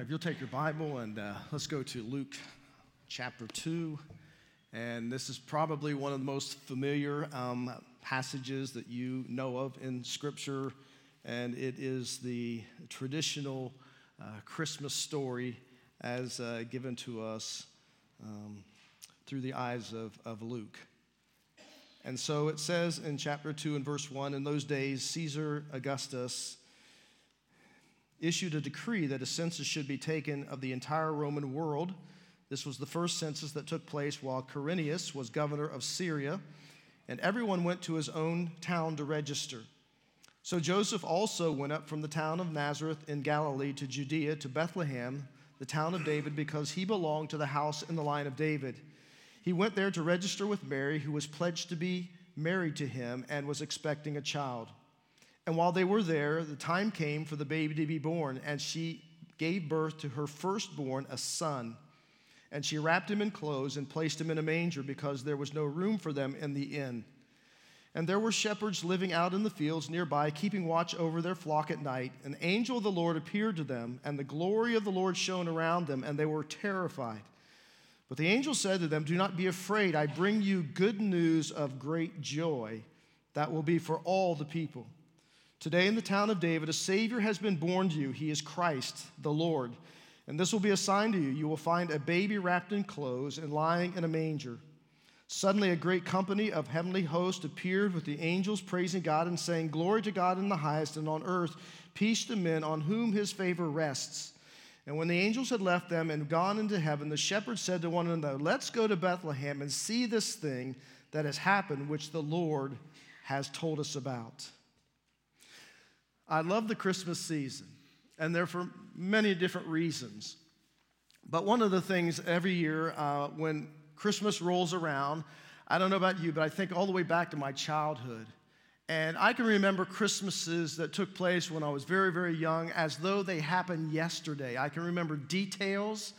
If you'll take your Bible and uh, let's go to Luke chapter 2. And this is probably one of the most familiar um, passages that you know of in Scripture. And it is the traditional uh, Christmas story as uh, given to us um, through the eyes of, of Luke. And so it says in chapter 2 and verse 1 In those days, Caesar Augustus issued a decree that a census should be taken of the entire Roman world. This was the first census that took place while Quirinius was governor of Syria, and everyone went to his own town to register. So Joseph also went up from the town of Nazareth in Galilee to Judea to Bethlehem, the town of David, because he belonged to the house in the line of David. He went there to register with Mary, who was pledged to be married to him and was expecting a child. And while they were there, the time came for the baby to be born, and she gave birth to her firstborn, a son. And she wrapped him in clothes and placed him in a manger because there was no room for them in the inn. And there were shepherds living out in the fields nearby, keeping watch over their flock at night. An angel of the Lord appeared to them, and the glory of the Lord shone around them, and they were terrified. But the angel said to them, Do not be afraid. I bring you good news of great joy that will be for all the people. Today in the town of David, a Savior has been born to you. He is Christ, the Lord. And this will be a sign to you. You will find a baby wrapped in clothes and lying in a manger. Suddenly, a great company of heavenly hosts appeared with the angels praising God and saying, Glory to God in the highest, and on earth, peace to men on whom his favor rests. And when the angels had left them and gone into heaven, the shepherds said to one another, Let's go to Bethlehem and see this thing that has happened, which the Lord has told us about. I love the Christmas season, and they're for many different reasons. But one of the things every year uh, when Christmas rolls around, I don't know about you, but I think all the way back to my childhood. And I can remember Christmases that took place when I was very, very young as though they happened yesterday. I can remember details.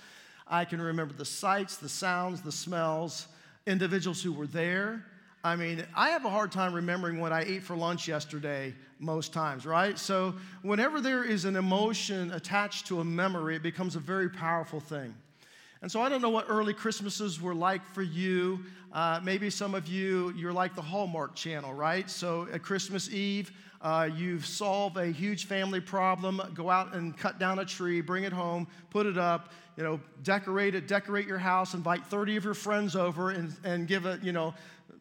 I can remember the sights, the sounds, the smells, individuals who were there. I mean, I have a hard time remembering what I ate for lunch yesterday most times, right? So, whenever there is an emotion attached to a memory, it becomes a very powerful thing. And so, I don't know what early Christmases were like for you. Uh, maybe some of you, you're like the Hallmark channel, right? So, at Christmas Eve, uh, you solve a huge family problem, go out and cut down a tree, bring it home, put it up, you know, decorate it, decorate your house, invite 30 of your friends over and, and give it, you know,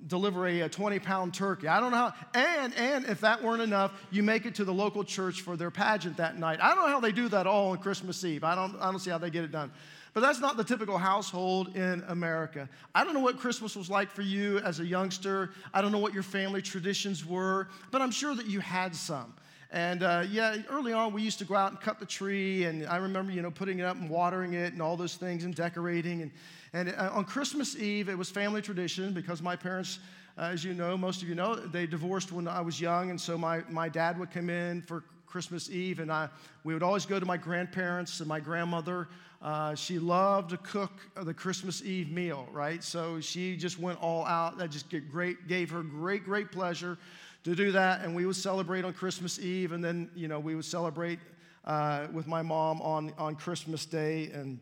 deliver a, a 20 pound turkey. I don't know how, and, and if that weren't enough, you make it to the local church for their pageant that night. I don't know how they do that all on Christmas Eve. I don't, I don't see how they get it done. But that's not the typical household in America. I don't know what Christmas was like for you as a youngster. I don't know what your family traditions were, but I'm sure that you had some. And uh, yeah, early on, we used to go out and cut the tree, and I remember, you know, putting it up and watering it and all those things and decorating. And and uh, on Christmas Eve, it was family tradition because my parents, uh, as you know, most of you know, they divorced when I was young. And so my, my dad would come in for Christmas Eve, and I, we would always go to my grandparents and my grandmother. Uh, she loved to cook the Christmas Eve meal, right? So she just went all out. That just great, gave her great, great pleasure to do that. And we would celebrate on Christmas Eve, and then, you know, we would celebrate uh, with my mom on, on Christmas Day. And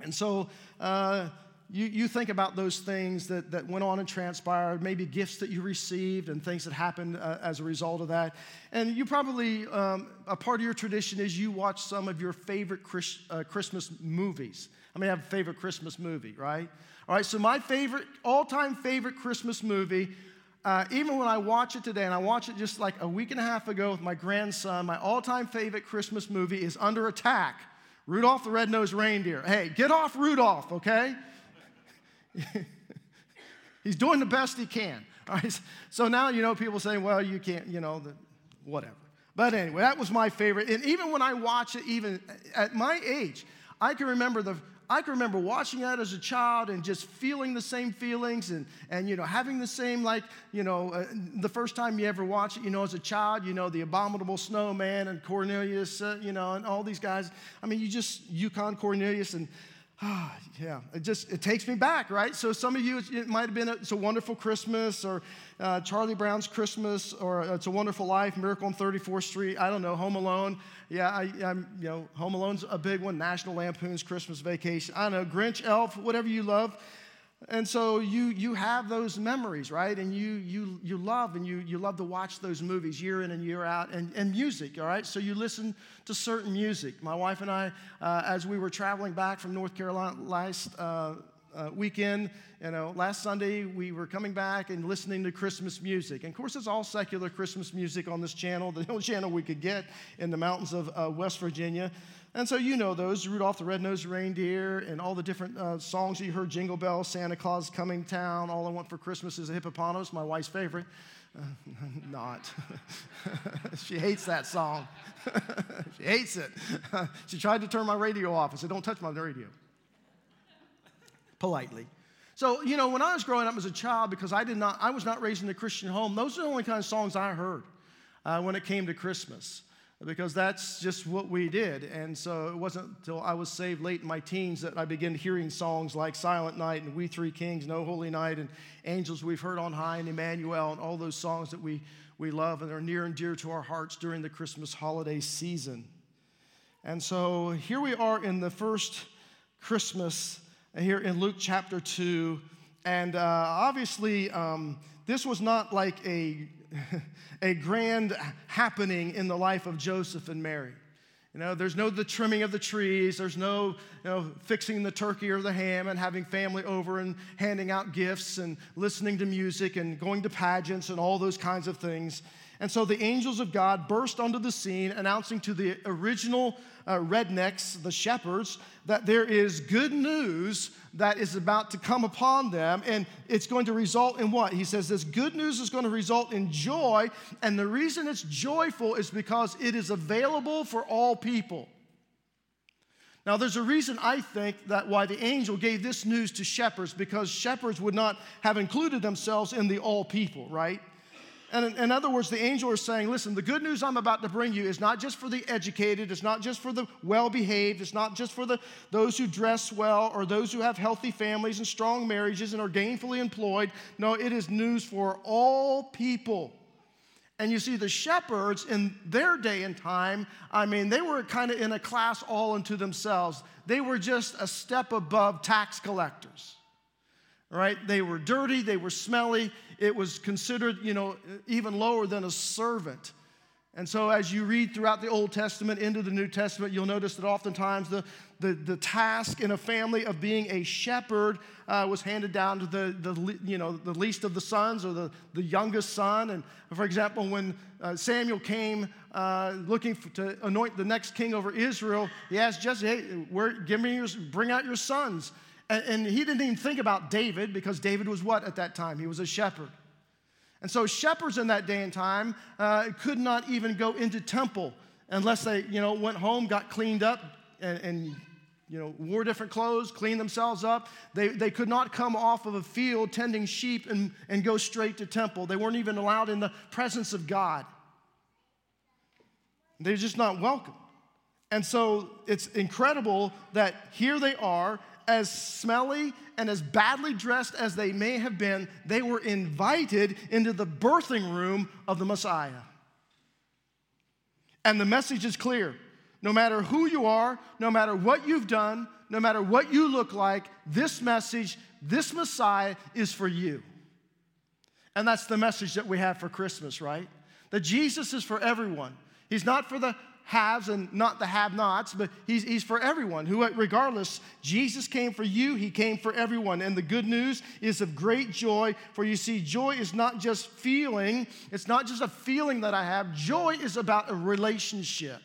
and so uh, you, you think about those things that, that went on and transpired, maybe gifts that you received and things that happened uh, as a result of that. And you probably, um, a part of your tradition is you watch some of your favorite Chris, uh, Christmas movies. I mean, have a favorite Christmas movie, right? All right, so my favorite, all time favorite Christmas movie uh, even when I watch it today, and I watched it just like a week and a half ago with my grandson, my all time favorite Christmas movie is Under Attack Rudolph the Red-Nosed Reindeer. Hey, get off Rudolph, okay? He's doing the best he can. All right. So now, you know, people say, well, you can't, you know, the, whatever. But anyway, that was my favorite. And even when I watch it, even at my age, I can remember the I can remember watching that as a child and just feeling the same feelings and, and you know, having the same, like, you know, uh, the first time you ever watch it, you know, as a child, you know, the abominable snowman and Cornelius, uh, you know, and all these guys. I mean, you just, Yukon Cornelius. And yeah, it just it takes me back, right? So some of you, it might have been it's a wonderful Christmas, or uh, Charlie Brown's Christmas, or It's a Wonderful Life, Miracle on 34th Street. I don't know, Home Alone. Yeah, I, am you know, Home Alone's a big one. National Lampoon's Christmas Vacation. I don't know, Grinch, Elf, whatever you love. And so you, you have those memories, right? And you, you, you love and you, you love to watch those movies year in and year out and, and music, all right? So you listen to certain music. My wife and I, uh, as we were traveling back from North Carolina last uh, uh, weekend, you know, last Sunday, we were coming back and listening to Christmas music. And of course, it's all secular Christmas music on this channel, the only channel we could get in the mountains of uh, West Virginia. And so you know those Rudolph the Red-Nosed Reindeer and all the different uh, songs you heard Jingle Bells, Santa Claus Coming Town, All I Want for Christmas is a Hippopotamus, my wife's favorite. Uh, not. she hates that song. she hates it. she tried to turn my radio off. I said, Don't touch my radio. Politely. So, you know, when I was growing up as a child, because I did not, I was not raised in a Christian home, those are the only kind of songs I heard uh, when it came to Christmas because that's just what we did. And so it wasn't until I was saved late in my teens that I began hearing songs like Silent Night and We Three Kings, No Holy Night, and Angels We've Heard on High, and Emmanuel, and all those songs that we, we love and are near and dear to our hearts during the Christmas holiday season. And so here we are in the first Christmas here in Luke chapter 2. And uh, obviously, um, this was not like a a grand happening in the life of Joseph and Mary. You know, there's no the trimming of the trees, there's no you know, fixing the turkey or the ham and having family over and handing out gifts and listening to music and going to pageants and all those kinds of things. And so the angels of God burst onto the scene, announcing to the original uh, rednecks, the shepherds, that there is good news that is about to come upon them. And it's going to result in what? He says this good news is going to result in joy. And the reason it's joyful is because it is available for all people. Now, there's a reason I think that why the angel gave this news to shepherds, because shepherds would not have included themselves in the all people, right? And in, in, other words, the angel is saying, listen, the good news I'm about to bring you is not just for the educated, it's not just for the well behaved, it's not just for the, those who dress well or those who have healthy families and strong marriages and are gainfully employed. No, it is news for all people. And you see, the shepherds in their day and time, I mean, they were kind of in a class all unto themselves. They were just a step above tax collectors right? They were dirty, they were smelly. It was considered, you know, even lower than a servant. And so, as you read throughout the Old Testament into the New Testament, you'll notice that oftentimes the, the, the task in a family of being a shepherd uh, was handed down to the, the, you know, the least of the sons or the, the youngest son. And for example, when uh, Samuel came uh, looking for, to anoint the next king over Israel, he asked Jesse, hey, where, give me your, bring out your sons. And, and he didn't even think about David because David was what at that time? He was a shepherd. And so shepherds in that day and time uh, could not even go into temple unless they, you know, went home, got cleaned up, and, and you know, wore different clothes, cleaned themselves up. They, they could not come off of a field tending sheep and, and go straight to temple. They weren't even allowed in the presence of God. They're just not welcome. And so it's incredible that here they are as smelly and as badly dressed as they may have been, they were invited into the birthing room of the Messiah. And the message is clear no matter who you are, no matter what you've done, no matter what you look like, this message, this Messiah is for you. And that's the message that we have for Christmas, right? That Jesus is for everyone. He's not for the haves and not the have nots, but he's, he's for everyone. Who, regardless, Jesus came for you, he came for everyone. And the good news is of great joy, for you see, joy is not just feeling, it's not just a feeling that I have. Joy is about a relationship.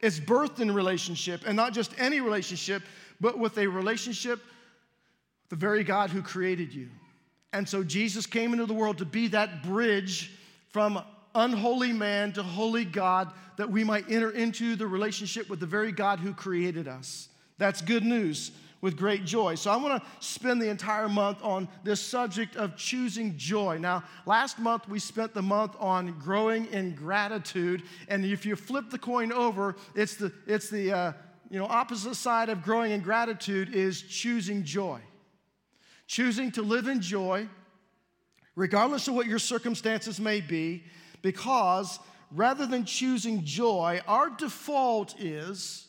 It's birthed in relationship, and not just any relationship, but with a relationship the very God who created you. And so Jesus came into the world to be that bridge from unholy man to holy God that we might enter into the relationship with the very God who created us. That's good news with great joy. So I want to spend the entire month on this subject of choosing joy. Now, last month we spent the month on growing in gratitude, and if you flip the coin over, it's the it's the uh, you know, opposite side of growing in gratitude is choosing joy. Choosing to live in joy, regardless of what your circumstances may be, because rather than choosing joy, our default is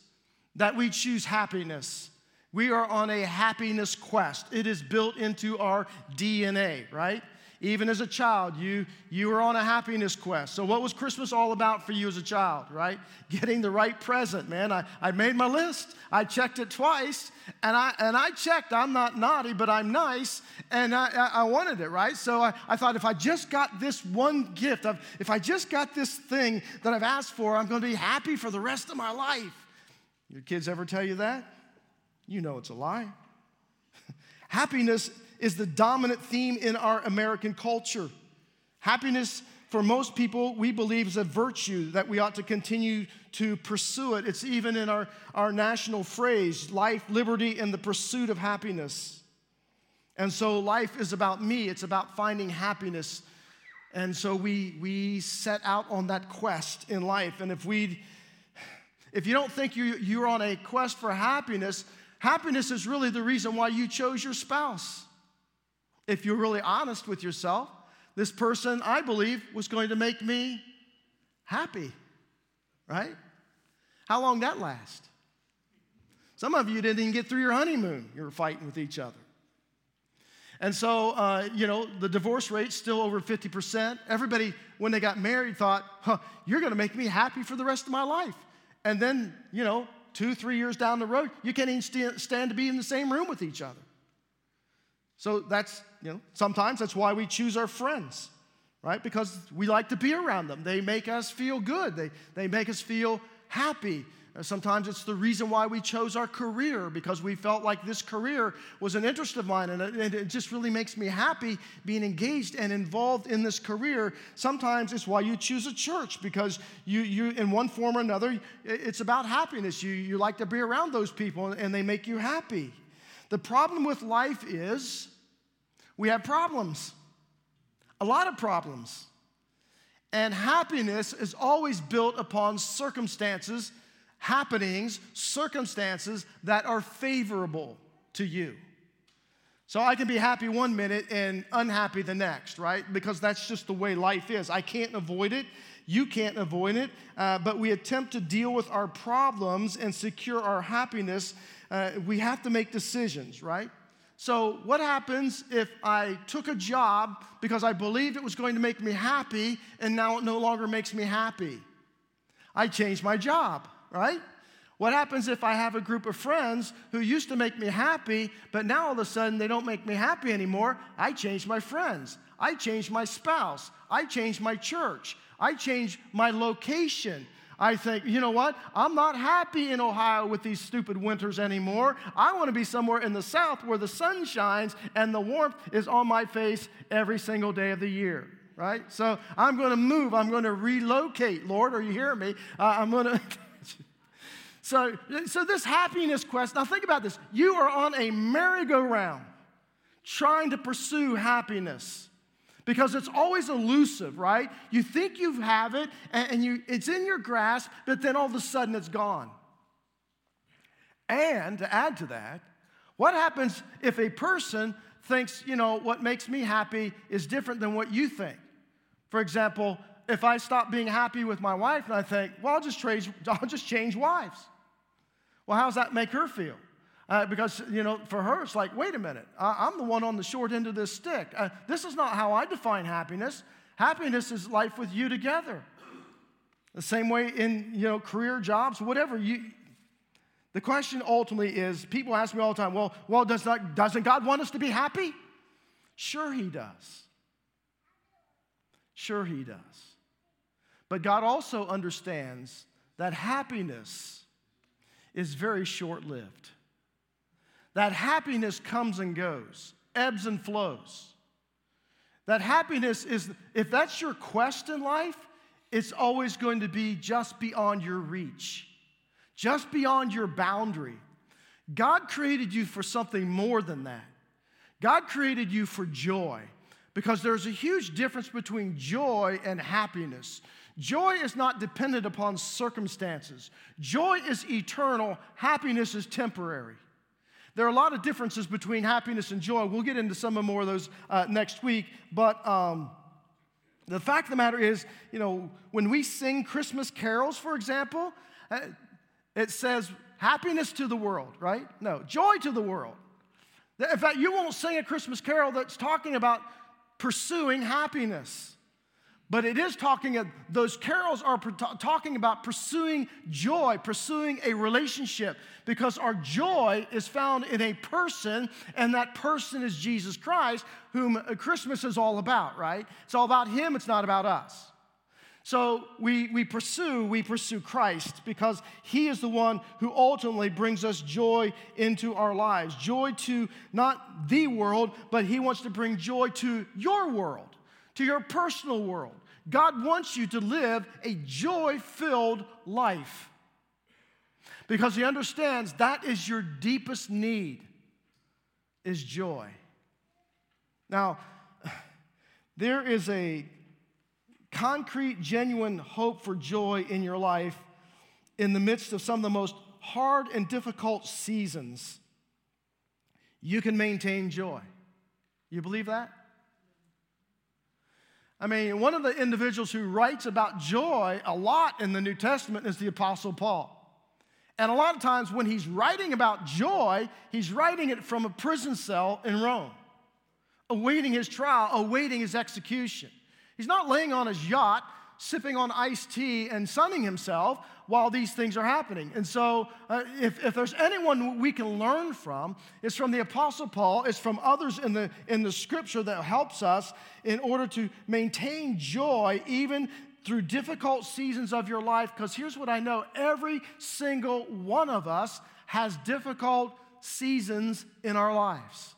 that we choose happiness. We are on a happiness quest. It is built into our DNA, right? Even as a child, you, you were on a happiness quest. So, what was Christmas all about for you as a child, right? Getting the right present, man. I, I made my list, I checked it twice, and I, and I checked, I'm not naughty, but I'm nice, and I, I, I wanted it, right? So, I, I thought if I just got this one gift, of if I just got this thing that I've asked for, I'm going to be happy for the rest of my life. Your kids ever tell you that? You know it's a lie. Happiness is the dominant theme in our American culture. Happiness, for most people, we believe is a virtue that we ought to continue to pursue it. It's even in our, our national phrase life, liberty, and the pursuit of happiness. And so life is about me, it's about finding happiness. And so we, we set out on that quest in life. And if we if you don't think you, you're on a quest for happiness, happiness is really the reason why you chose your spouse. If you're really honest with yourself, this person, I believe, was going to make me happy, right? How long that last? Some of you didn't even get through your honeymoon. You were fighting with each other. And so, uh, you know, the divorce rate's still over 50%. Everybody, when they got married, thought, huh, you're going to make me happy for the rest of my life. And then, you know, two, three years down the road, you can't even st- stand to be in the same room with each other. So that's, you know, sometimes that's why we choose our friends, right? Because we like to be around them. They make us feel good, they, they make us feel happy. Uh, sometimes it's the reason why we chose our career because we felt like this career was an interest of mine and it, it, just really makes me happy being engaged and involved in this career. Sometimes it's why you choose a church because you, you in one form or another, it's about happiness. You, you like to be around those people and they make you happy. The problem with life is we have problems, a lot of problems. And happiness is always built upon circumstances happenings, circumstances that are favorable to you. So I can be happy one minute and unhappy the next, right? Because that's just the way life is. I can't avoid it. You can't avoid it. Uh, but we attempt to deal with our problems and secure our happiness. Uh, we have to make decisions, right? So, what happens if I took a job because I believed it was going to make me happy and now it no longer makes me happy? I changed my job right? What happens if I have a group of friends who used to make me happy, but now all of a sudden they don't make me happy anymore? I change my friends. I change my spouse. I change my church. I change my location. I think, you know what? I'm not happy in Ohio with these stupid winters anymore. I want to be somewhere in the south where the sun shines and the warmth is on my face every single day of the year, right? So I'm going to move. I'm going to relocate. Lord, are you hearing me? Uh, I'm going to. So, so this happiness quest, now think about this. You are on a merry-go-round trying to pursue happiness because it's always elusive, right? You think you have it and you, it's in your grasp, but then all of a sudden it's gone. And to add to that, what happens if a person thinks, you know, what makes me happy is different than what you think? For example, if I stop being happy with my wife and I think, well, I'll just, trade, I'll just change wives. Well, how does that make her feel? Uh, because, you know, for her, it's like, wait a minute, I, am the one on the short end of this stick. Uh, this is not how I define happiness. Happiness is life with you together. The same way in, you know, career, jobs, whatever. You, the question ultimately is people ask me all the time, well, well does not, doesn't God want us to be happy? Sure, He does. Sure, He does. But God also understands that happiness is very short lived. That happiness comes and goes, ebbs and flows. That happiness is, if that's your quest in life, it's always going to be just beyond your reach, just beyond your boundary. God created you for something more than that. God created you for joy because there's a huge difference between joy and happiness. Joy is not dependent upon circumstances. Joy is eternal, happiness is temporary. There are a lot of differences between happiness and joy. We'll get into some of more of those uh, next week. But um, the fact of the matter is, you know, when we sing Christmas carols, for example, uh, it says happiness to the world, right? No, joy to the world. In fact, you won't sing a Christmas carol that's talking about pursuing happiness. But it is talking, of those carols are talking about pursuing joy, pursuing a relationship, because our joy is found in a person, and that person is Jesus Christ, whom Christmas is all about, right? It's all about Him, it's not about us. So we, we pursue, we pursue Christ because He is the one who ultimately brings us joy into our lives. Joy to not the world, but He wants to bring joy to your world to your personal world. God wants you to live a joy filled life because He understands that is your deepest need is joy. Now, there is a concrete, genuine hope for joy in your life in the midst of some of the most hard and difficult seasons. You can maintain joy. You believe that? I mean, one of the individuals who writes about joy a lot in the New Testament is the Apostle Paul. And a lot of times when he's writing about joy, he's writing it from a prison cell in Rome, awaiting his trial, awaiting his execution. He's not laying on his yacht sipping on iced tea and sunning himself while these things are happening. And so, uh, if, if there's anyone we can learn from, it's from the Apostle Paul, it's from others in the, in the scripture that helps us in order to maintain joy even through difficult seasons of your life. Because here's what I know every single one of us has difficult seasons in our lives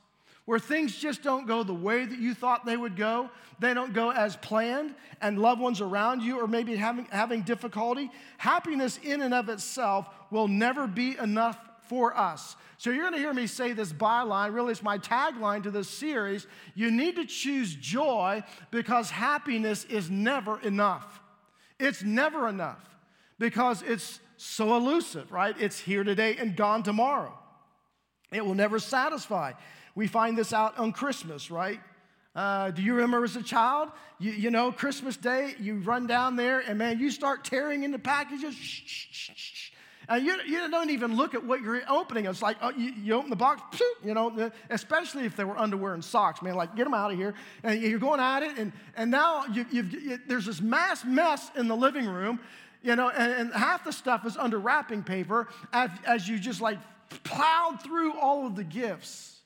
where things just don't go the way that you thought they would go. They don't go as planned, and loved ones around you are maybe having, having difficulty. Happiness, in and of itself, will never be enough for us. So, you're gonna hear me say this byline, really, it's my tagline to this series. You need to choose joy because happiness is never enough. It's never enough because it's so elusive, right? It's here today and gone tomorrow. It will never satisfy. We find this out on Christmas, right? Uh, do you remember as a child? You, you, know, Christmas Day, you run down there and man, you start tearing into packages. And you, you don't even look at what you're opening. It's like oh, you, you, open the box, you know, especially if they were underwear and socks, man, like get them out of here. And you're going at it, and, and now you, there's this mass mess in the living room, you know, and, and half the stuff is under wrapping paper as, as you just like plowed through all of the gifts.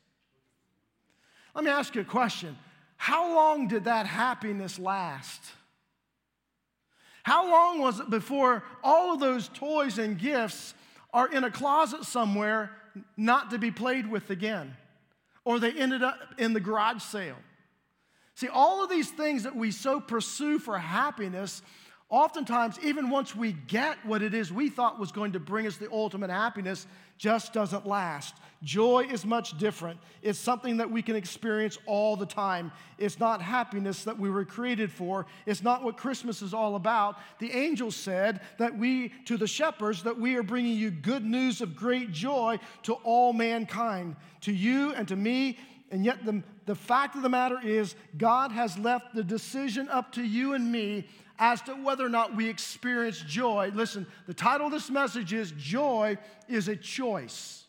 Let me ask you a question. How long did that happiness last? How long was it before all of those toys and gifts are in a closet somewhere not to be played with again? Or they ended up in the garage sale? See, all of these things that we so pursue for happiness Oftentimes, even once we get what it is we thought was going to bring us the ultimate happiness, just doesn't last. Joy is much different. It's something that we can experience all the time. It's not happiness that we were created for. It's not what Christmas is all about. The angels said that we, to the shepherds, that we are bringing you good news of great joy to all mankind, to you and to me. And yet, the, the fact of the matter is, God has left the decision up to you and me as to whether or not we experience joy. Listen, the title of this message is Joy is a Choice.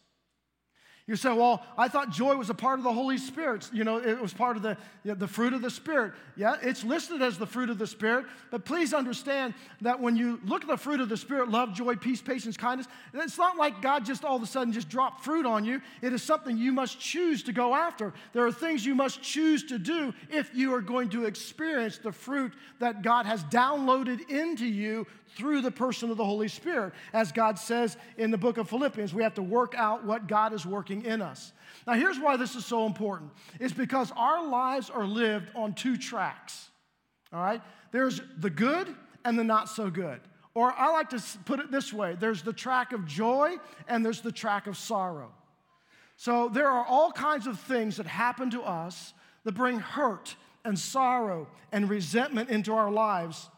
You say, well, I thought joy was a part of the Holy Spirit. You know, it was part of the, you know, the fruit of the Spirit. Yeah, it's listed as the fruit of the Spirit, but please understand that when you look at the fruit of the Spirit love, joy, peace, patience, kindness it's not like God just all of a sudden just dropped fruit on you. It is something you must choose to go after. There are things you must choose to do if you are going to experience the fruit that God has downloaded into you through the person of the Holy Spirit. As God says in the book of Philippians, we have to work out what God is working in us. Now, here's why this is so important it's because our lives are lived on two tracks. All right? There's the good and the not so good. Or I like to put it this way there's the track of joy and there's the track of sorrow. So there are all kinds of things that happen to us that bring hurt and sorrow and resentment into our lives.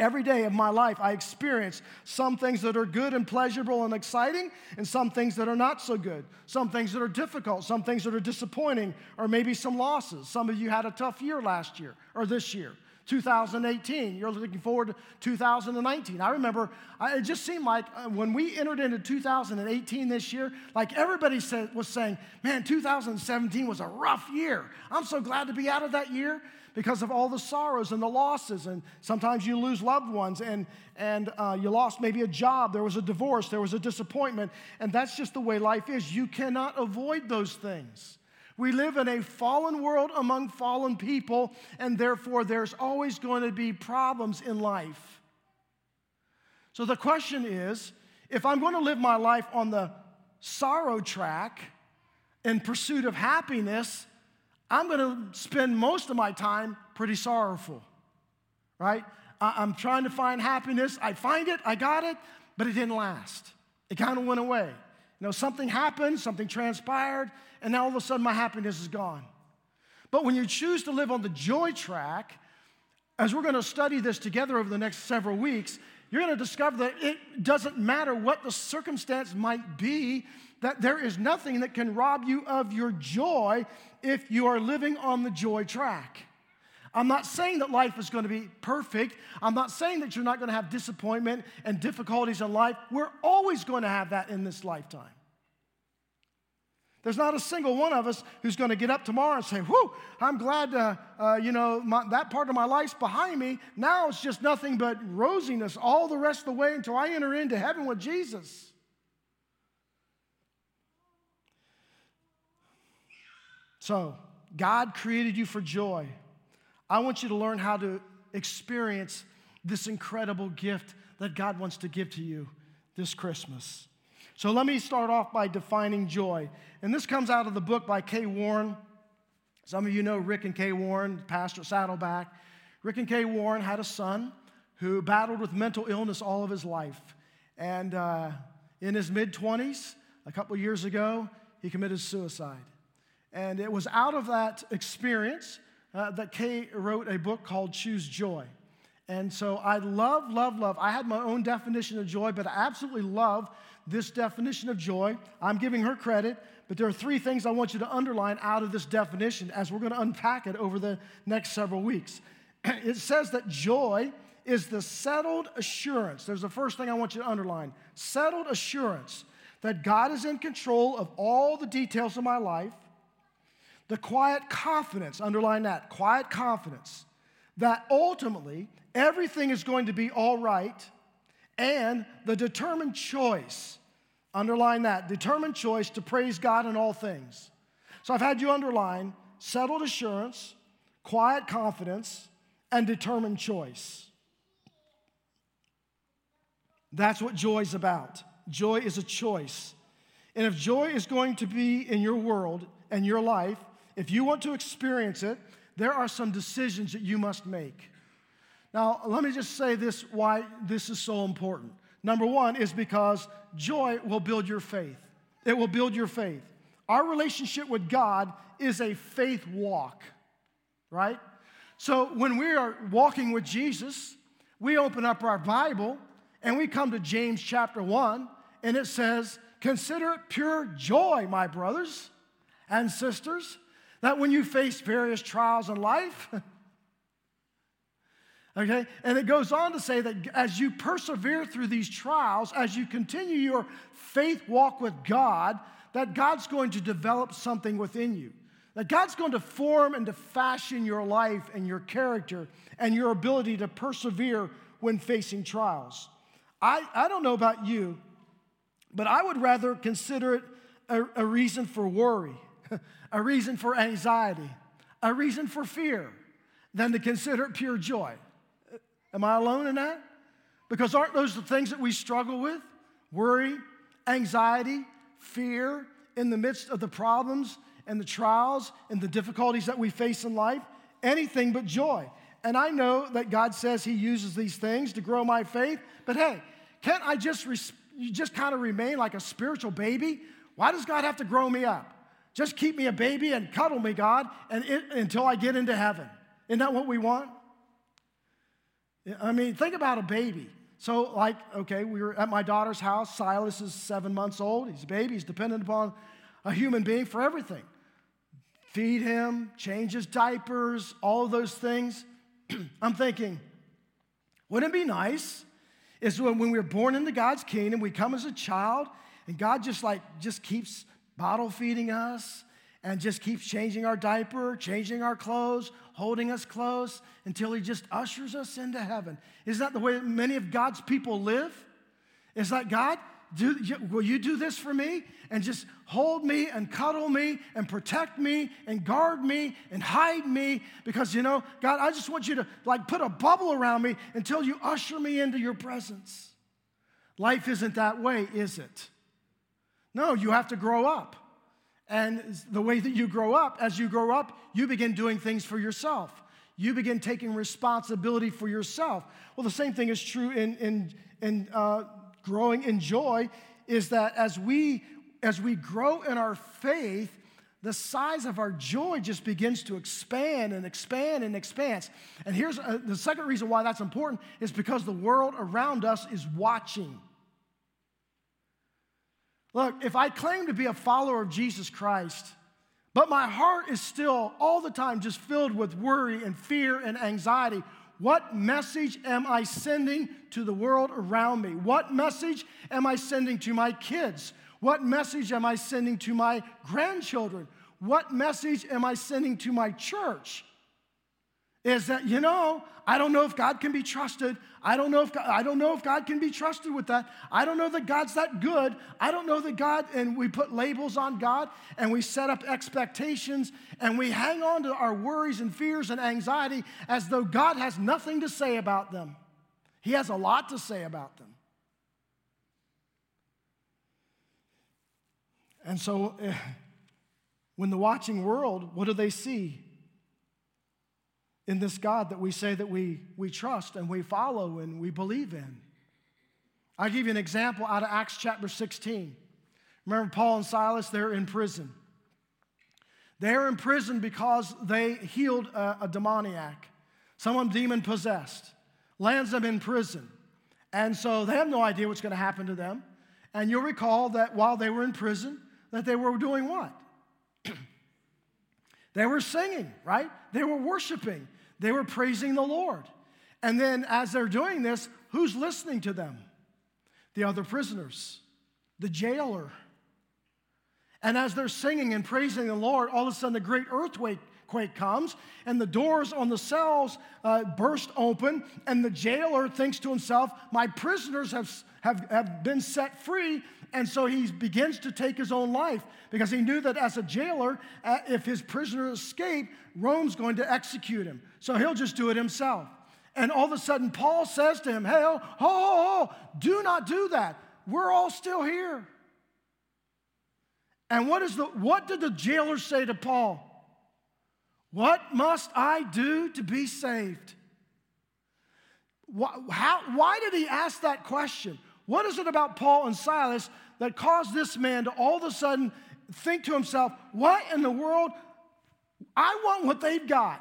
Every day of my life, I experience some things that are good and pleasurable and exciting, and some things that are not so good, some things that are difficult, some things that are disappointing, or maybe some losses. Some of you had a tough year last year or this year. 2018. You're looking forward to 2019. I remember I, it just seemed like uh, when we entered into 2018 this year, like everybody said, was saying, man, 2017 was a rough year. I'm so glad to be out of that year because of all the sorrows and the losses. And sometimes you lose loved ones and, and uh, you lost maybe a job, there was a divorce, there was a disappointment. And that's just the way life is. You cannot avoid those things. We live in a fallen world among fallen people, and therefore there's always going to be problems in life. So the question is if I'm going to live my life on the sorrow track in pursuit of happiness, I'm going to spend most of my time pretty sorrowful, right? I'm trying to find happiness. I find it, I got it, but it didn't last. It kind of went away. You know, something happened, something transpired, and now all of a sudden my happiness is gone. But when you choose to live on the joy track, as we're going to study this together over the next several weeks, you're going to discover that it doesn't matter what the circumstance might be, that there is nothing that can rob you of your joy if you are living on the joy track. I'm not saying that life is going to be perfect. I'm not saying that you're not going to have disappointment and difficulties in life. We're always going to have that in this lifetime. There's not a single one of us who's going to get up tomorrow and say, Whew, I'm glad, uh, uh, you know, my, that part of my life's behind me. Now it's just nothing but rosiness all the rest of the way until I enter into heaven with Jesus. So, God created you for joy. I want you to learn how to experience this incredible gift that God wants to give to you this Christmas. So let me start off by defining joy. And this comes out of the book by Kay Warren. Some of you know Rick and Kay Warren, pastor Saddleback. Rick and Kay Warren had a son who battled with mental illness all of his life. And uh, in his mid 20s, a couple years ago, he committed suicide. And it was out of that experience uh, that Kay wrote a book called Choose Joy. And so I love, love, love. I had my own definition of joy, but I absolutely love this definition of joy. I'm giving her credit, but there are three things I want you to underline out of this definition as we're going to unpack it over the next several weeks. It says that joy is the settled assurance. There's the first thing I want you to underline settled assurance that God is in control of all the details of my life. The quiet confidence, underline that, quiet confidence that ultimately everything is going to be all right and the determined choice, underline that, determined choice to praise God in all things. So I've had you underline settled assurance, quiet confidence, and determined choice. That's what joy is about. Joy is a choice. And if joy is going to be in your world and your life, if you want to experience it, there are some decisions that you must make. Now, let me just say this why this is so important. Number one is because joy will build your faith. It will build your faith. Our relationship with God is a faith walk, right? So when we are walking with Jesus, we open up our Bible and we come to James chapter 1, and it says, Consider it pure joy, my brothers and sisters, that when you face various trials in life, Okay? And it goes on to say that as you persevere through these trials, as you continue your faith walk with God, that God's going to develop something within you. That God's going to form and to fashion your life and your character and your ability to persevere when facing trials. I, I don't know about you, but I would rather consider it a, a reason for worry, a reason for anxiety, a reason for fear, than to consider it pure joy. Am I alone in that? Because aren't those the things that we struggle with? Worry, anxiety, fear in the midst of the problems and the trials and the difficulties that we face in life? Anything but joy. And I know that God says He uses these things to grow my faith, but hey, can't I just, res- just kind of remain like a spiritual baby? Why does God have to grow me up? Just keep me a baby and cuddle me, God, and it, until I get into heaven. Isn't that what we want? I mean, think about a baby. So, like, okay, we were at my daughter's house. Silas is seven months old. He's a baby. He's dependent upon a human being for everything feed him, change his diapers, all of those things. I'm thinking, wouldn't it be nice? Is when, when we're born into God's kingdom, we come as a child, and God just like just keeps bottle feeding us and just keeps changing our diaper, changing our clothes, holding us close until He just ushers us into heaven. Is that the way many of God's people live? Is that God? Do, will you do this for me? And just hold me and cuddle me and protect me and guard me and hide me because, you know, God, I just want you to like put a bubble around me until you usher me into your presence. Life isn't that way, is it? No, you have to grow up. And the way that you grow up, as you grow up, you begin doing things for yourself. You begin taking responsibility for yourself. Well, the same thing is true in, in, in uh, growing in joy, is that as we, as we grow in our faith, the size of our joy just begins to expand and expand and expands. And here's uh, the second reason why that's important is because the world around us is watching. Look, if I claim to be a follower of Jesus Christ, but my heart is still all the time just filled with worry and fear and anxiety, what message am I sending to the world around me? What message am I sending to my kids? What message am I sending to my grandchildren? What message am I sending to my church? Is that you know i don't know if god can be trusted. I don't know if god, i don't know if god can be trusted with that. I don't know that god's that good. I don't know that god and we put labels on god and we set up expectations and we hang on to our worries and fears and anxiety as though god has nothing to say about them. He has a lot to say about them. And so eh, when the watching world what do they see in this God that we say that we, we trust and we follow and we believe in. I'll give you an example out of Acts chapter 16. Remember Paul and Silas, they're in prison. They're in prison because they healed a, a demoniac, someone demon possessed, lands them in prison. And so they have no idea what's going to happen to them. And you'll recall that while they were in prison, that they were doing what? they were singing, right? They were worshiping. They were praising the Lord. And then as they're doing this, who's listening to them? The other prisoners, the jailer. And as they're singing and praising the Lord, all of a sudden a great earthquake quake comes, and the doors on the cells uh, burst open, and the jailer thinks to himself, My prisoners have, have, have been set free. And so he begins to take his own life because he knew that as a jailer, uh, if his prisoner escaped, Rome's going to execute him. So he'll just do it himself. And all of a sudden, Paul says to him, Hey, oh, oh, do not do that. We're all still here. And what, is the, what did the jailer say to Paul? What must I do to be saved? Why, how, why did he ask that question? What is it about Paul and Silas that caused this man to all of a sudden think to himself, What in the world? I want what they've got.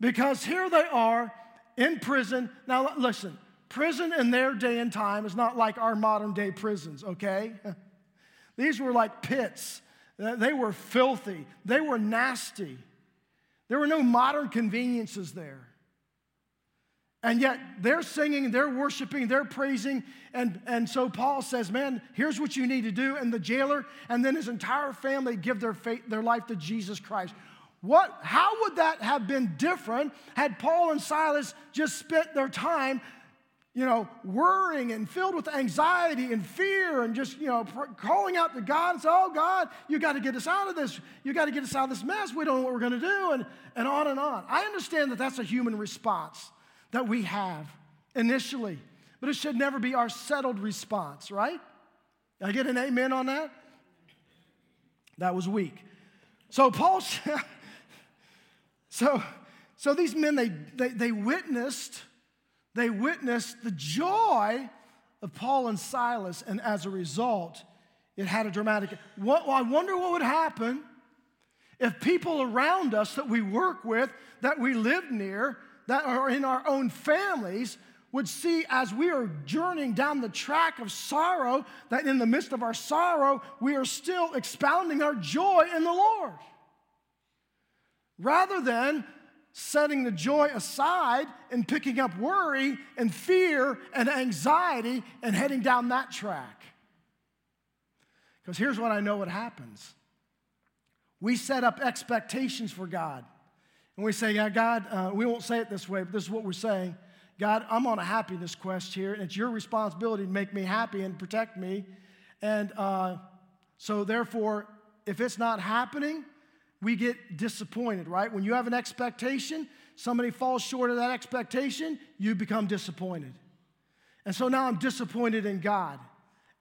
Because here they are in prison. Now, listen, prison in their day and time is not like our modern day prisons, okay? These were like pits they were filthy, they were nasty. There were no modern conveniences there. And yet they're singing, they're worshiping, they're praising. And, and so Paul says, Man, here's what you need to do. And the jailer and then his entire family give their, faith, their life to Jesus Christ. What, how would that have been different had Paul and Silas just spent their time you know, worrying and filled with anxiety and fear and just, you know, calling out to God and say, oh, God, you got to get us out of this. You got to get us out of this mess. We don't know what we're going to do, and, and on and on. I understand that that's a human response that we have initially, but it should never be our settled response, right? I get an amen on that? That was weak. So Paul, so, so these men, they, they, they witnessed they witnessed the joy of Paul and Silas, and as a result, it had a dramatic. What, I wonder what would happen if people around us that we work with, that we live near, that are in our own families would see as we are journeying down the track of sorrow, that in the midst of our sorrow, we are still expounding our joy in the Lord. Rather than setting the joy aside and picking up worry and fear and anxiety and heading down that track. Because here's what I know what happens we set up expectations for God. And we say, God, uh, we won't say it this way, but this is what we're saying. God, I'm on a happiness quest here, and it's your responsibility to make me happy and protect me. And uh, so, therefore, if it's not happening, we get disappointed, right? When you have an expectation, somebody falls short of that expectation, you become disappointed. And so now I'm disappointed in God.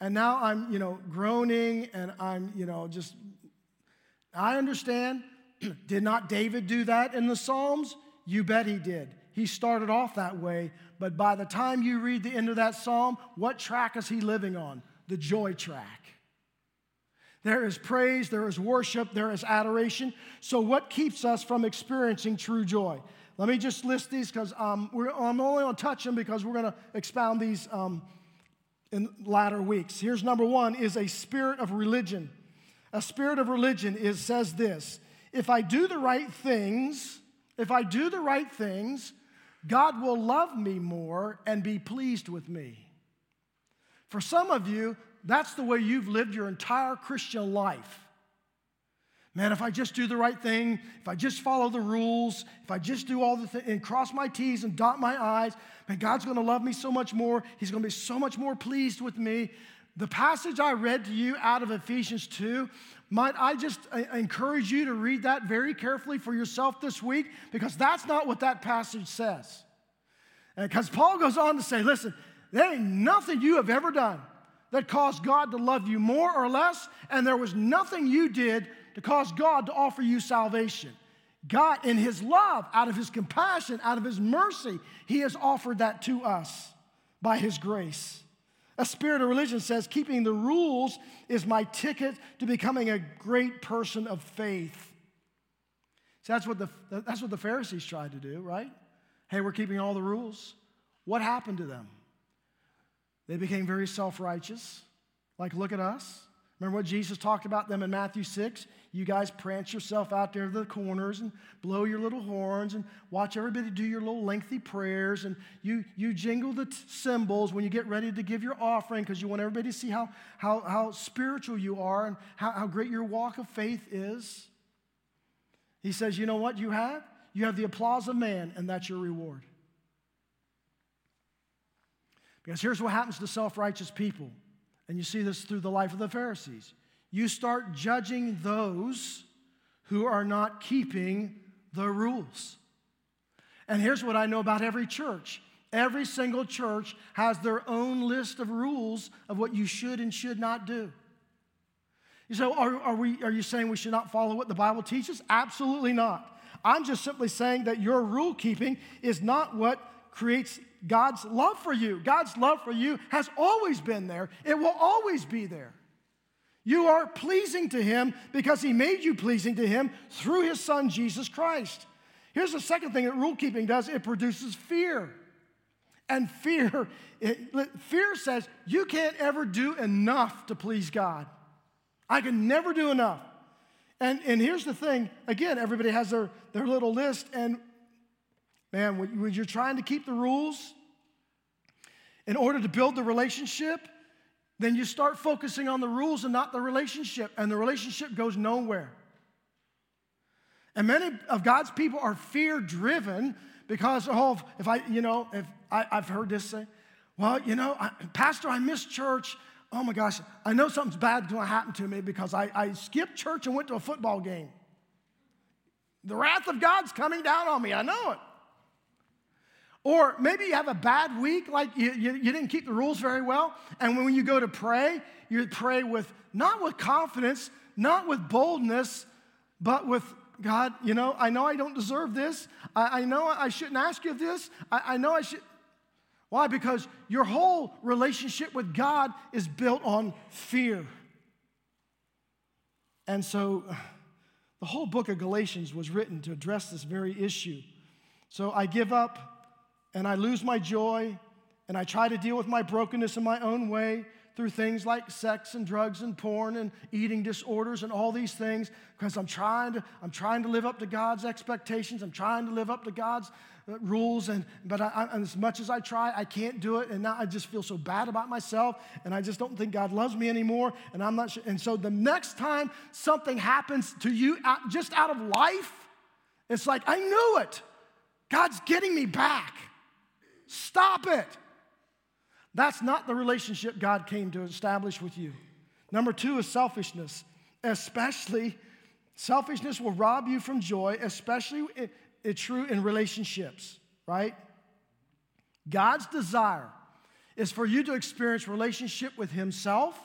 And now I'm, you know, groaning and I'm, you know, just, I understand. did not David do that in the Psalms? You bet he did. He started off that way, but by the time you read the end of that psalm, what track is he living on? The joy track. There is praise, there is worship, there is adoration. So, what keeps us from experiencing true joy? Let me just list these because um, I'm only going to touch them because we're going to expound these um, in latter weeks. Here's number one: is a spirit of religion. A spirit of religion is says this: If I do the right things, if I do the right things, God will love me more and be pleased with me. For some of you, that's the way you've lived your entire Christian life. Man, if I just do the right thing, if I just follow the rules, if I just do all the things and cross my T's and dot my I's, man, God's gonna love me so much more. He's gonna be so much more pleased with me. The passage I read to you out of Ephesians 2, might I just uh, encourage you to read that very carefully for yourself this week because that's not what that passage says. Because Paul goes on to say, listen, there ain't nothing you have ever done that caused God to love you more or less, and there was nothing you did to cause God to offer you salvation. God, in His love, out of His compassion, out of His mercy, He has offered that to us by His grace. A spirit of religion says keeping the rules is my ticket to becoming a great person of faith. So that's what the, that's what the Pharisees tried to do, right? Hey, we're keeping all the rules. What happened to them? They became very self righteous. Like, look at us. Remember what Jesus talked about them in Matthew 6? You guys prance yourself out there to the corners and blow your little horns and watch everybody do your little lengthy prayers. And you, you jingle the t- cymbals when you get ready to give your offering because you want everybody to see how, how, how spiritual you are and how, how great your walk of faith is. He says, You know what you have? You have the applause of man, and that's your reward. Because here's what happens to self righteous people, and you see this through the life of the Pharisees. You start judging those who are not keeping the rules. And here's what I know about every church every single church has their own list of rules of what you should and should not do. You say, are, are, we, are you saying we should not follow what the Bible teaches? Absolutely not. I'm just simply saying that your rule keeping is not what creates God's love for you. God's love for you has always been there, it will always be there. You are pleasing to Him because He made you pleasing to Him through His Son, Jesus Christ. Here's the second thing that rule keeping does it produces fear. And fear, it, fear says you can't ever do enough to please God. I can never do enough. And, and here's the thing again, everybody has their, their little list, and Man, when you're trying to keep the rules in order to build the relationship, then you start focusing on the rules and not the relationship, and the relationship goes nowhere. And many of God's people are fear driven because, oh, if I, you know, if I, have heard this say, well, you know, I, Pastor, I missed church. Oh my gosh, I know something's bad going to happen to me because I, I skipped church and went to a football game. The wrath of God's coming down on me. I know it. Or maybe you have a bad week, like you, you, you, didn't keep the rules very well. And when you go to pray, you pray with not with confidence, not with boldness, but with God, you know, I know I don't deserve this. I, I know I shouldn't ask you this. I, I know I should. Why? Because your whole relationship with God is built on fear. And so the whole book of Galatians was written to address this very issue. So I give up and I lose my joy and I try to deal with my brokenness in my own way through things like sex and drugs and porn and eating disorders and all these things because I'm trying to I'm trying to live up to God's expectations. I'm trying to live up to God's uh, rules and but I, I, as much as I try, I can't do it and now I just feel so bad about myself and I just don't think God loves me anymore and I'm not sure. And so the next time something happens to you just out of life, it's like I knew it. God's getting me back. Stop it. That's not the relationship God came to establish with you. Number two is selfishness, especially selfishness will rob you from joy, especially it's true in relationships, right? God's desire is for you to experience relationship with Himself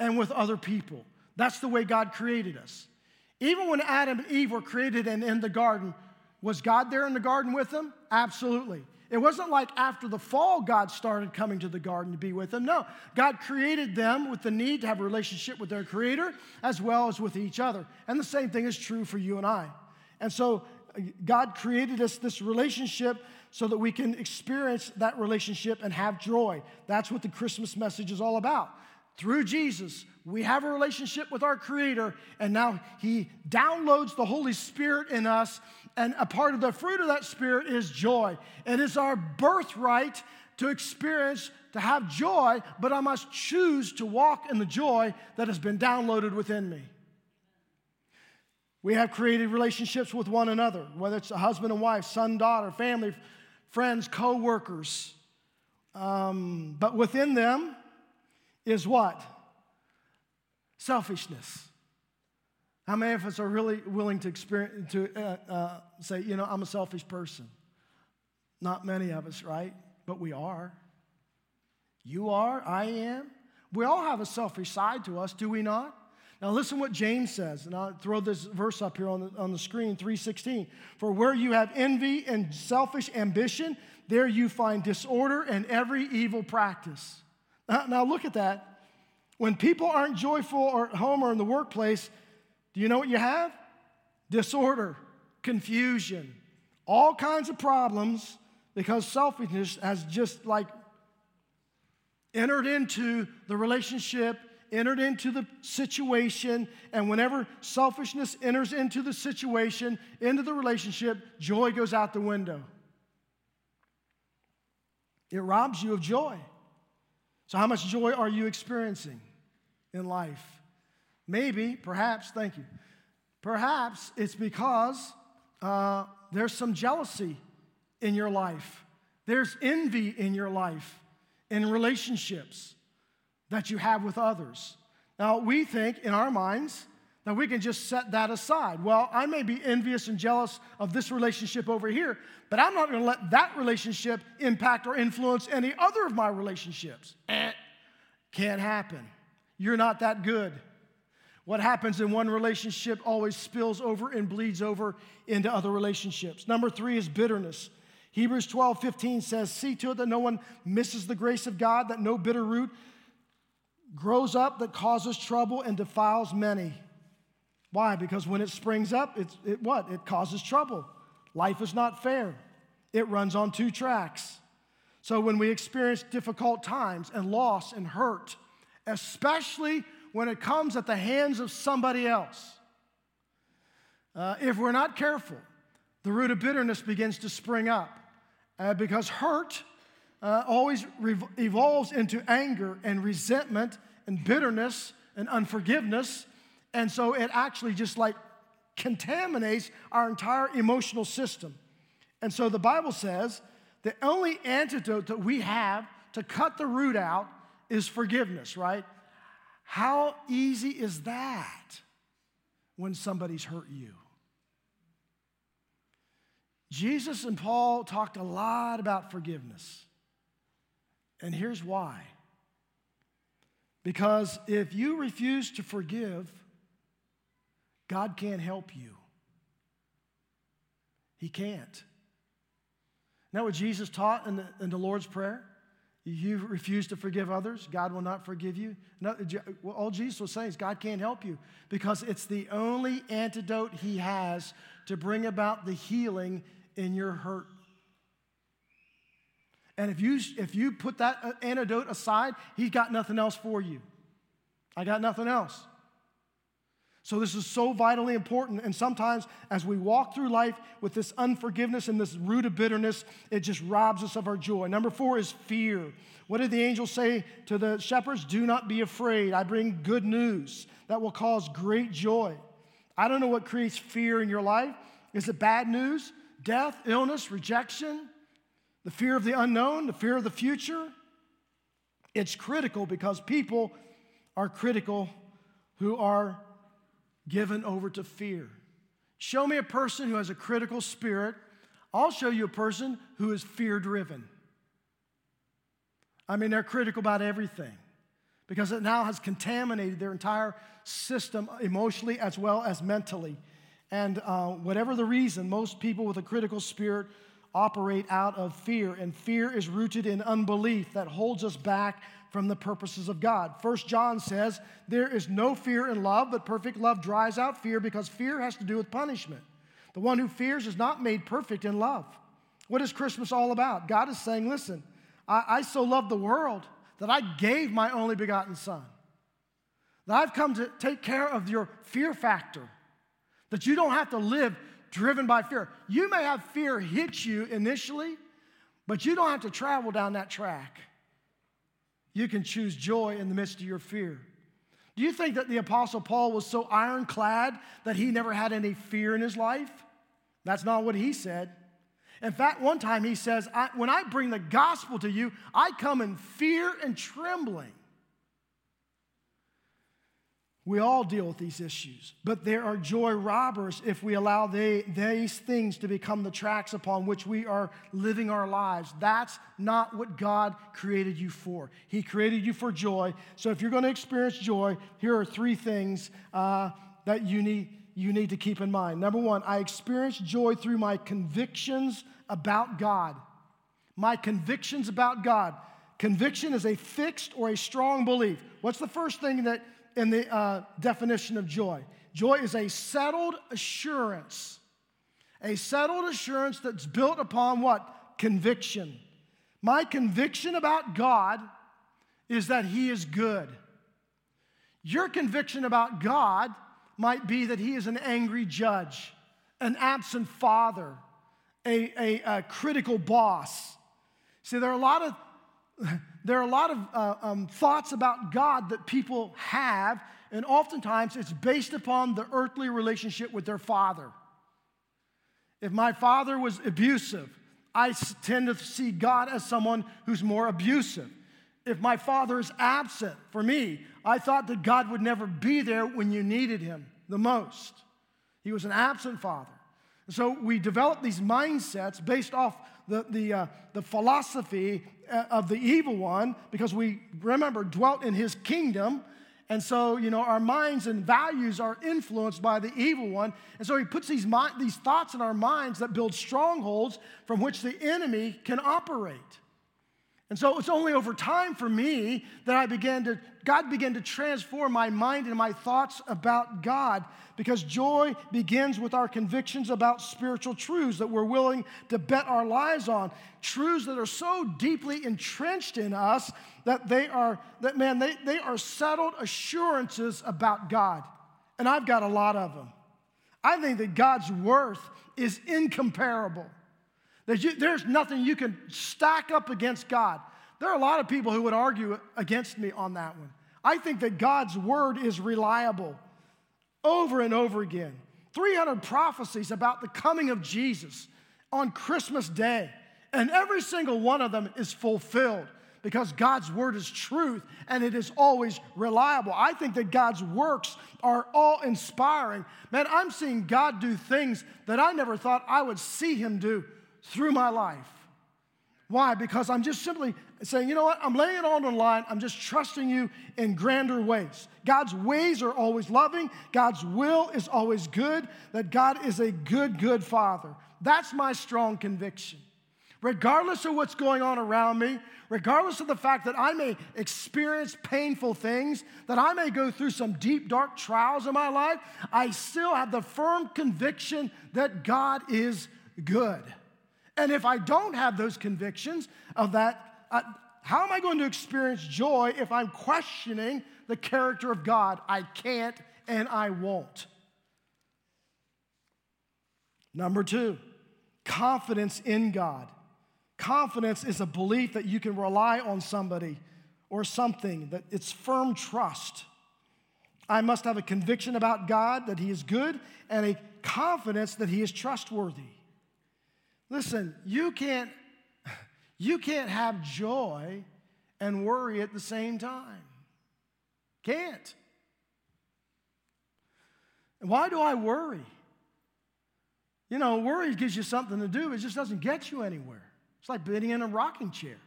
and with other people. That's the way God created us. Even when Adam and Eve were created and in the garden, was God there in the garden with them? Absolutely. It wasn't like after the fall God started coming to the garden to be with them. No, God created them with the need to have a relationship with their Creator as well as with each other. And the same thing is true for you and I. And so uh, God created us this relationship so that we can experience that relationship and have joy. That's what the Christmas message is all about. Through Jesus, we have a relationship with our Creator, and now He downloads the Holy Spirit in us. And a part of the fruit of that Spirit is joy. It is our birthright to experience, to have joy, but I must choose to walk in the joy that has been downloaded within me. We have created relationships with one another, whether it's a husband and wife, son, daughter, family, friends, co workers. Um, but within them is what? Selfishness. How many of us are really willing to experience to uh, uh, say, you know, I'm a selfish person? Not many of us, right? But we are. You are. I am. We all have a selfish side to us, do we not? Now listen what James says, and I'll throw this verse up here on the, on the screen, 316. For where you have envy and selfish ambition, there you find disorder and every evil practice. Now, look at that. When people aren't joyful or at home or in the workplace, do you know what you have? Disorder, confusion, all kinds of problems because selfishness has just like entered into the relationship, entered into the situation, and whenever selfishness enters into the situation, into the relationship, joy goes out the window. It robs you of joy. So, how much joy are you experiencing in life? Maybe, perhaps, thank you. Perhaps it's because uh, there's some jealousy in your life, there's envy in your life, in relationships that you have with others. Now, we think in our minds that we can just set that aside. Well, I may be envious and jealous of this relationship over here, but I'm not going to let that relationship impact or influence any other of my relationships. Eh, can't happen. You're not that good. What happens in one relationship always spills over and bleeds over into other relationships. Number three is bitterness. Hebrews 12, 15 says, See to it that no one misses the grace of God, that no bitter root grows up that causes trouble and defiles many. Why? Because when it springs up, it's, it what? It causes trouble. Life is not fair. It runs on two tracks. So when we experience difficult times and loss and hurt, especially when it comes at the hands of somebody else. Uh, if we're not careful, the root of bitterness begins to spring up uh, because hurt uh, always evolves into anger and resentment and bitterness and unforgiveness. And so it actually just like contaminates our entire emotional system. And so the Bible says the only antidote that we have to cut the root out is forgiveness, right? How easy is that when somebody's hurt you? Jesus and Paul talked a lot about forgiveness. And here's why. Because if you refuse to forgive, God can't help you. He can't. Now, what Jesus taught in the, in the Lord's Prayer? You refuse to forgive others, God will not forgive you. No, all Jesus was saying is God can't help you because it's the only antidote He has to bring about the healing in your hurt And if you, if you put that uh, antidote aside, he's got nothing else for you. I got nothing else. So, this is so vitally important. And sometimes, as we walk through life with this unforgiveness and this root of bitterness, it just robs us of our joy. Number four is fear. What did the angel say to the shepherds? Do not be afraid. I bring good news that will cause great joy. I don't know what creates fear in your life. Is it bad news? Death, illness, rejection, the fear of the unknown, the fear of the future? It's critical because people are critical who are given over to fear. Show me a person who has a critical spirit. I'll show you a person who is fear driven. I mean, they're critical about everything because it now has contaminated their entire system emotionally as well as mentally. And uh, whatever the reason, most people with a critical spirit operate out of fear, and fear is rooted in unbelief that holds us back from the purposes of God. First John says, There is no fear in love, but perfect love dries out fear because fear has to do with punishment. The one who fears is not made perfect in love. What is Christmas all about? God is saying, Listen, I, I so love the world that I gave my only begotten Son. That I've come to take care of your fear factor, that you don't have to live driven by fear. You may have fear hit you initially, but you don't have to travel down that track. You can choose joy in the midst of your fear. Do you think that the Apostle Paul was so ironclad that he never had any fear in his life? That's not what he said. In fact, one time he says, I, When I bring the gospel to you, I come in fear and trembling. We all deal with these issues, but there are joy robbers if we allow they, these things to become the tracks upon which we are living our lives. That's not what God created you for. He created you for joy. So if you're going to experience joy, here are three things uh, that you need, you need to keep in mind. Number one, I experience joy through my convictions about God. My convictions about God. Conviction is a fixed or a strong belief. What's the first thing that in the uh, definition of joy. Joy is a settled assurance, a settled assurance that's built upon what? Conviction. My conviction about God is that He is good. Your conviction about God might be that He is an angry judge, an absent father, a, a, a critical boss. See, there are a lot of there are a lot of uh, um, thoughts about God that people have, and oftentimes it's based upon the earthly relationship with their father. If my father was abusive, I tend to see God as someone who's more abusive. If my father is absent, for me, I thought that God would never be there when you needed him the most. He was an absent father. So we develop these mindsets based off the, the, uh, the philosophy uh, of the evil one because we, remember, dwelt in his kingdom. And so, you know, our minds and values are influenced by the evil one. And so he puts these, these thoughts in our minds that build strongholds from which the enemy can operate. And so it's only over time for me that I began to, God began to transform my mind and my thoughts about God because joy begins with our convictions about spiritual truths that we're willing to bet our lives on. Truths that are so deeply entrenched in us that they are, that man, they, they are settled assurances about God. And I've got a lot of them. I think that God's worth is incomparable. There's nothing you can stack up against God. There are a lot of people who would argue against me on that one. I think that God's word is reliable over and over again. 300 prophecies about the coming of Jesus on Christmas Day, and every single one of them is fulfilled because God's word is truth and it is always reliable. I think that God's works are all inspiring. Man, I'm seeing God do things that I never thought I would see Him do through my life. Why? Because I'm just simply saying, you know what? I'm laying it all on the line. I'm just trusting you in grander ways. God's ways are always loving, God's will is always good, that God is a good, good Father. That's my strong conviction. Regardless of what's going on around me, regardless of the fact that I may experience painful things, that I may go through some deep, dark trials in my life, I still have the firm conviction that God is good. And if I don't have those convictions of that, uh, how am I going to experience joy if I'm questioning the character of God? I can't and I won't. Number two, confidence in God. Confidence is a belief that you can rely on somebody or something, that it's firm trust. I must have a conviction about God that He is good and a confidence that He is trustworthy. Listen, you can't, you can't have joy and worry at the same time. Can't. Why do I worry? You know, worry gives you something to do, it just doesn't get you anywhere. It's like being in a rocking chair.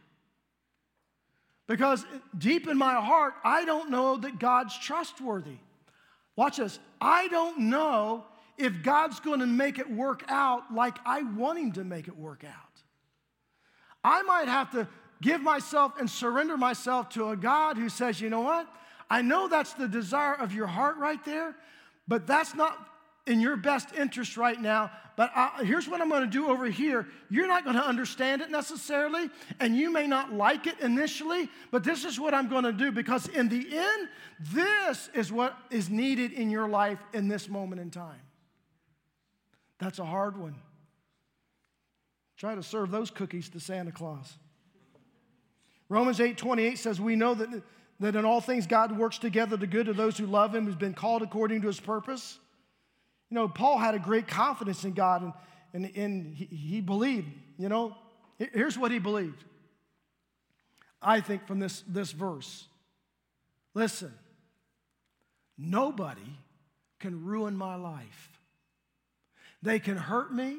Because deep in my heart, I don't know that God's trustworthy. Watch this. I don't know if God's going to make it work out like I want Him to make it work out. I might have to give myself and surrender myself to a God who says, you know what? I know that's the desire of your heart right there, but that's not in your best interest right now. But I, here's what I'm going to do over here. You're not going to understand it necessarily, and you may not like it initially, but this is what I'm going to do because in the end, this is what is needed in your life in this moment in time. That's a hard one. Try to serve those cookies to Santa Claus. Romans 8 28 says, We know that, that in all things God works together to good to those who love him, who's been called according to his purpose. You know, Paul had a great confidence in God and, and, and he, he believed, you know. Here's what he believed. I think from this, this verse. Listen, nobody can ruin my life. They can hurt me,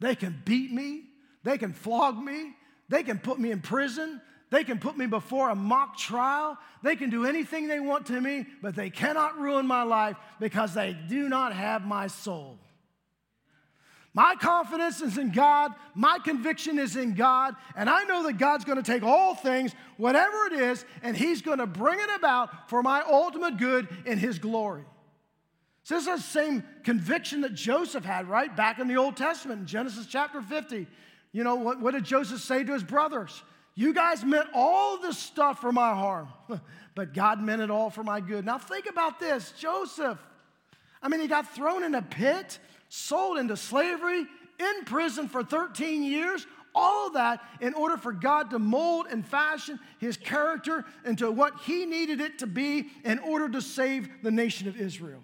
they can beat me, they can flog me, they can put me in prison, they can put me before a mock trial. They can do anything they want to me, but they cannot ruin my life because they do not have my soul. My confidence is in God. My conviction is in God. And I know that God's going to take all things, whatever it is, and He's going to bring it about for my ultimate good in His glory. So, this is the same conviction that Joseph had, right? Back in the Old Testament, in Genesis chapter 50. You know, what, what did Joseph say to his brothers? You guys meant all this stuff for my harm, but God meant it all for my good. Now, think about this Joseph. I mean, he got thrown in a pit, sold into slavery, in prison for 13 years, all of that in order for God to mold and fashion his character into what he needed it to be in order to save the nation of Israel.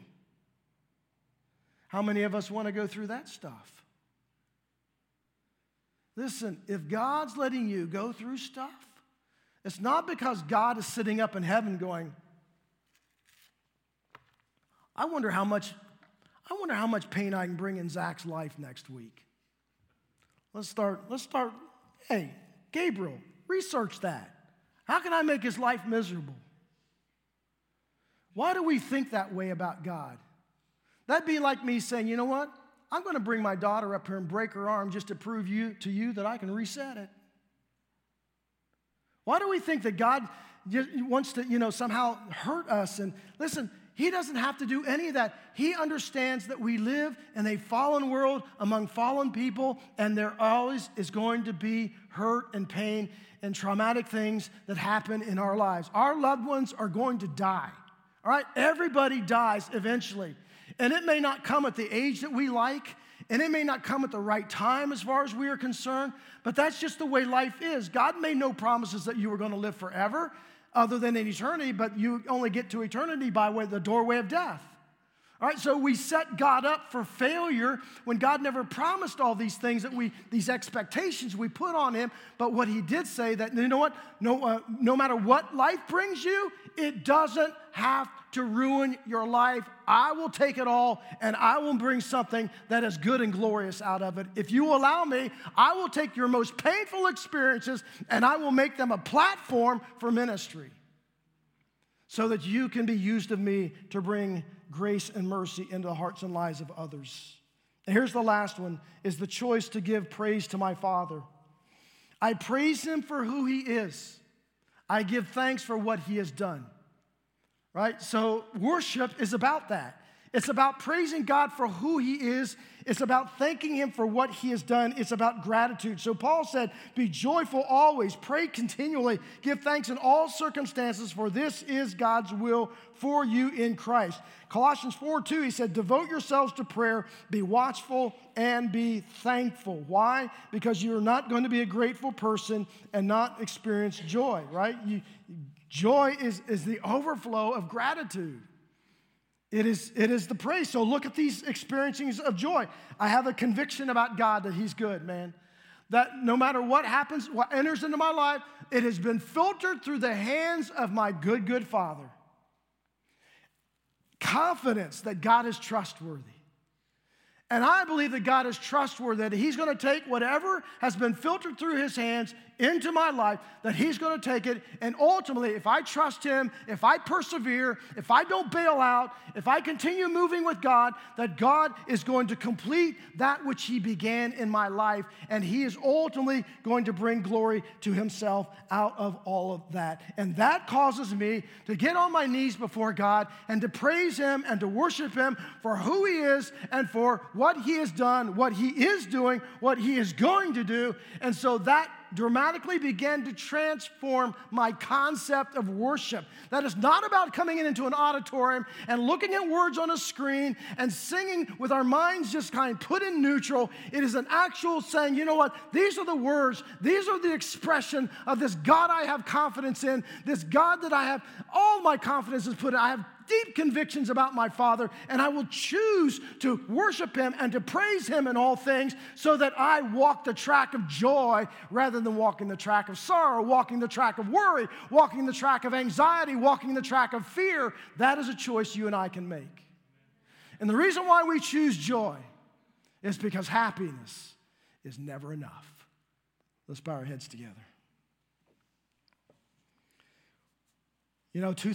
How many of us want to go through that stuff? Listen, if God's letting you go through stuff, it's not because God is sitting up in heaven going, I wonder how much, I wonder how much pain I can bring in Zach's life next week. Let's start, let's start, hey, Gabriel, research that. How can I make his life miserable? Why do we think that way about God? That'd be like me saying, you know what? I'm going to bring my daughter up here and break her arm just to prove you, to you that I can reset it. Why do we think that God wants to, you know, somehow hurt us? And listen, He doesn't have to do any of that. He understands that we live in a fallen world among fallen people, and there always is going to be hurt and pain and traumatic things that happen in our lives. Our loved ones are going to die. All right? Everybody dies eventually. And it may not come at the age that we like, and it may not come at the right time as far as we are concerned, but that's just the way life is. God made no promises that you were going to live forever other than in eternity, but you only get to eternity by way the doorway of death. All right, so we set God up for failure when God never promised all these things that we, these expectations we put on Him. But what He did say that, you know what? No, uh, no matter what life brings you, it doesn't have to ruin your life. I will take it all and I will bring something that is good and glorious out of it. If you allow me, I will take your most painful experiences and I will make them a platform for ministry so that you can be used of me to bring grace and mercy into the hearts and lives of others. And here's the last one is the choice to give praise to my Father. I praise him for who he is. I give thanks for what he has done. Right? So worship is about that. It's about praising God for who He is. It's about thanking Him for what He has done. It's about gratitude. So Paul said, Be joyful always, pray continually, give thanks in all circumstances, for this is God's will for you in Christ. Colossians 4 2, he said, Devote yourselves to prayer, be watchful, and be thankful. Why? Because you're not going to be a grateful person and not experience joy, right? You, joy is, is the overflow of gratitude. It is, it is the praise. So look at these experiencings of joy. I have a conviction about God that He's good, man. That no matter what happens, what enters into my life, it has been filtered through the hands of my good, good Father. Confidence that God is trustworthy. And I believe that God is trustworthy, that He's going to take whatever has been filtered through His hands into my life, that He's going to take it. And ultimately, if I trust Him, if I persevere, if I don't bail out, if I continue moving with God, that God is going to complete that which He began in my life. And He is ultimately going to bring glory to Himself out of all of that. And that causes me to get on my knees before God and to praise Him and to worship Him for who He is and for what He has done, what He is doing, what He is going to do. And so that dramatically began to transform my concept of worship. That is not about coming in into an auditorium and looking at words on a screen and singing with our minds just kind of put in neutral. It is an actual saying, you know what? These are the words, these are the expression of this God I have confidence in, this God that I have all my confidence is put in. I have deep convictions about my Father, and I will choose to worship Him and to praise Him in all things so that I walk the track of joy rather than walking the track of sorrow, walking the track of worry, walking the track of anxiety, walking the track of fear. That is a choice you and I can make. And the reason why we choose joy is because happiness is never enough. Let's bow our heads together. You know, 2000.